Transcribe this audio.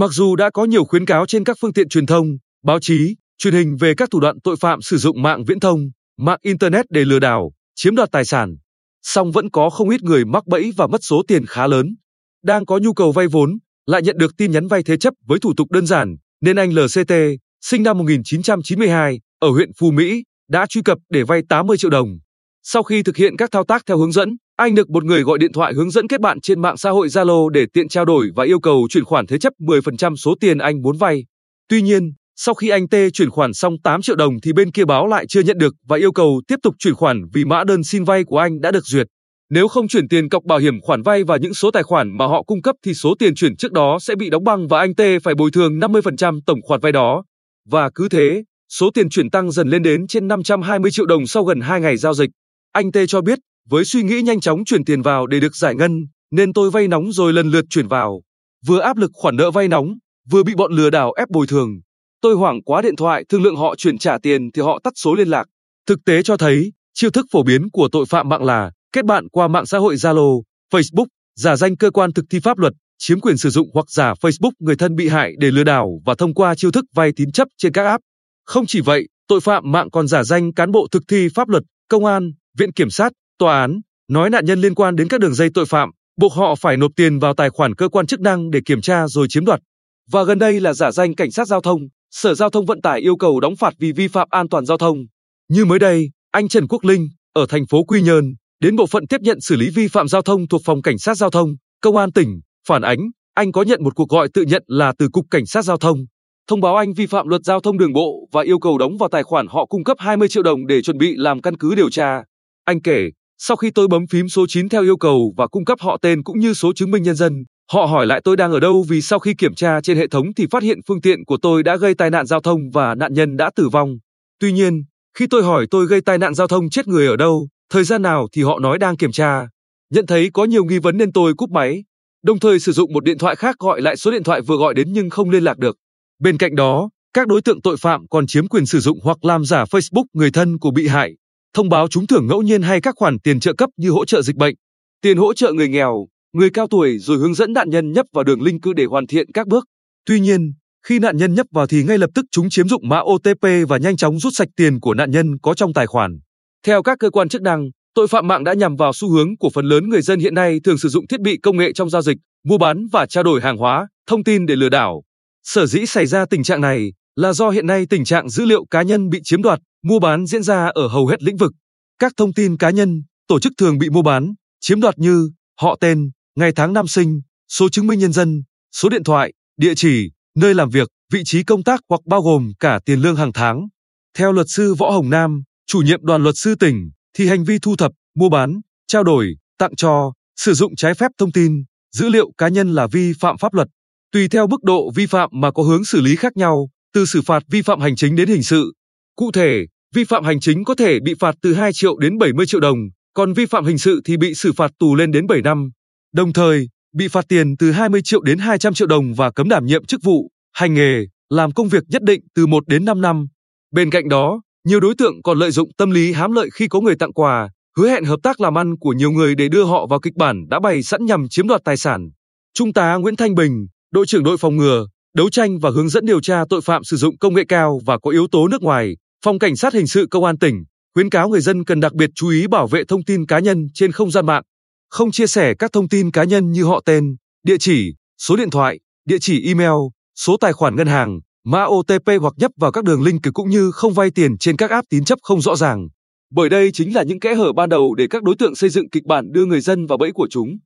Mặc dù đã có nhiều khuyến cáo trên các phương tiện truyền thông, báo chí, truyền hình về các thủ đoạn tội phạm sử dụng mạng viễn thông, mạng internet để lừa đảo, chiếm đoạt tài sản, song vẫn có không ít người mắc bẫy và mất số tiền khá lớn. Đang có nhu cầu vay vốn, lại nhận được tin nhắn vay thế chấp với thủ tục đơn giản, nên anh LCT, sinh năm 1992, ở huyện Phú Mỹ, đã truy cập để vay 80 triệu đồng. Sau khi thực hiện các thao tác theo hướng dẫn, anh được một người gọi điện thoại hướng dẫn kết bạn trên mạng xã hội Zalo để tiện trao đổi và yêu cầu chuyển khoản thế chấp 10% số tiền anh muốn vay. Tuy nhiên, sau khi anh T chuyển khoản xong 8 triệu đồng thì bên kia báo lại chưa nhận được và yêu cầu tiếp tục chuyển khoản vì mã đơn xin vay của anh đã được duyệt. Nếu không chuyển tiền cọc bảo hiểm khoản vay và những số tài khoản mà họ cung cấp thì số tiền chuyển trước đó sẽ bị đóng băng và anh T phải bồi thường 50% tổng khoản vay đó. Và cứ thế, số tiền chuyển tăng dần lên đến trên 520 triệu đồng sau gần 2 ngày giao dịch. Anh T cho biết, với suy nghĩ nhanh chóng chuyển tiền vào để được giải ngân, nên tôi vay nóng rồi lần lượt chuyển vào. Vừa áp lực khoản nợ vay nóng, vừa bị bọn lừa đảo ép bồi thường. Tôi hoảng quá điện thoại thương lượng họ chuyển trả tiền thì họ tắt số liên lạc. Thực tế cho thấy, chiêu thức phổ biến của tội phạm mạng là kết bạn qua mạng xã hội Zalo, Facebook, giả danh cơ quan thực thi pháp luật, chiếm quyền sử dụng hoặc giả Facebook người thân bị hại để lừa đảo và thông qua chiêu thức vay tín chấp trên các app. Không chỉ vậy, tội phạm mạng còn giả danh cán bộ thực thi pháp luật, công an, viện kiểm sát, tòa án, nói nạn nhân liên quan đến các đường dây tội phạm, buộc họ phải nộp tiền vào tài khoản cơ quan chức năng để kiểm tra rồi chiếm đoạt. Và gần đây là giả danh cảnh sát giao thông, Sở Giao thông Vận tải yêu cầu đóng phạt vì vi phạm an toàn giao thông. Như mới đây, anh Trần Quốc Linh ở thành phố Quy Nhơn đến bộ phận tiếp nhận xử lý vi phạm giao thông thuộc phòng cảnh sát giao thông, công an tỉnh phản ánh anh có nhận một cuộc gọi tự nhận là từ cục cảnh sát giao thông, thông báo anh vi phạm luật giao thông đường bộ và yêu cầu đóng vào tài khoản họ cung cấp 20 triệu đồng để chuẩn bị làm căn cứ điều tra. Anh kể, sau khi tôi bấm phím số 9 theo yêu cầu và cung cấp họ tên cũng như số chứng minh nhân dân, họ hỏi lại tôi đang ở đâu vì sau khi kiểm tra trên hệ thống thì phát hiện phương tiện của tôi đã gây tai nạn giao thông và nạn nhân đã tử vong. Tuy nhiên, khi tôi hỏi tôi gây tai nạn giao thông chết người ở đâu, thời gian nào thì họ nói đang kiểm tra. Nhận thấy có nhiều nghi vấn nên tôi cúp máy, đồng thời sử dụng một điện thoại khác gọi lại số điện thoại vừa gọi đến nhưng không liên lạc được. Bên cạnh đó, các đối tượng tội phạm còn chiếm quyền sử dụng hoặc làm giả Facebook người thân của bị hại, thông báo trúng thưởng ngẫu nhiên hay các khoản tiền trợ cấp như hỗ trợ dịch bệnh, tiền hỗ trợ người nghèo, người cao tuổi rồi hướng dẫn nạn nhân nhấp vào đường link cư để hoàn thiện các bước. Tuy nhiên, khi nạn nhân nhấp vào thì ngay lập tức chúng chiếm dụng mã OTP và nhanh chóng rút sạch tiền của nạn nhân có trong tài khoản. Theo các cơ quan chức năng, tội phạm mạng đã nhằm vào xu hướng của phần lớn người dân hiện nay thường sử dụng thiết bị công nghệ trong giao dịch, mua bán và trao đổi hàng hóa, thông tin để lừa đảo. Sở dĩ xảy ra tình trạng này là do hiện nay tình trạng dữ liệu cá nhân bị chiếm đoạt, mua bán diễn ra ở hầu hết lĩnh vực. Các thông tin cá nhân, tổ chức thường bị mua bán, chiếm đoạt như họ tên, ngày tháng năm sinh, số chứng minh nhân dân, số điện thoại, địa chỉ, nơi làm việc, vị trí công tác hoặc bao gồm cả tiền lương hàng tháng. Theo luật sư Võ Hồng Nam, chủ nhiệm đoàn luật sư tỉnh, thì hành vi thu thập, mua bán, trao đổi, tặng cho, sử dụng trái phép thông tin, dữ liệu cá nhân là vi phạm pháp luật. Tùy theo mức độ vi phạm mà có hướng xử lý khác nhau, từ xử phạt vi phạm hành chính đến hình sự. Cụ thể, vi phạm hành chính có thể bị phạt từ 2 triệu đến 70 triệu đồng, còn vi phạm hình sự thì bị xử phạt tù lên đến 7 năm. Đồng thời, bị phạt tiền từ 20 triệu đến 200 triệu đồng và cấm đảm nhiệm chức vụ, hành nghề, làm công việc nhất định từ 1 đến 5 năm. Bên cạnh đó, nhiều đối tượng còn lợi dụng tâm lý hám lợi khi có người tặng quà, hứa hẹn hợp tác làm ăn của nhiều người để đưa họ vào kịch bản đã bày sẵn nhằm chiếm đoạt tài sản. Trung tá Nguyễn Thanh Bình, đội trưởng đội phòng ngừa, đấu tranh và hướng dẫn điều tra tội phạm sử dụng công nghệ cao và có yếu tố nước ngoài, Phòng Cảnh sát hình sự Công an tỉnh khuyến cáo người dân cần đặc biệt chú ý bảo vệ thông tin cá nhân trên không gian mạng, không chia sẻ các thông tin cá nhân như họ tên, địa chỉ, số điện thoại, địa chỉ email, số tài khoản ngân hàng, mã OTP hoặc nhấp vào các đường link cũng như không vay tiền trên các app tín chấp không rõ ràng. Bởi đây chính là những kẽ hở ban đầu để các đối tượng xây dựng kịch bản đưa người dân vào bẫy của chúng.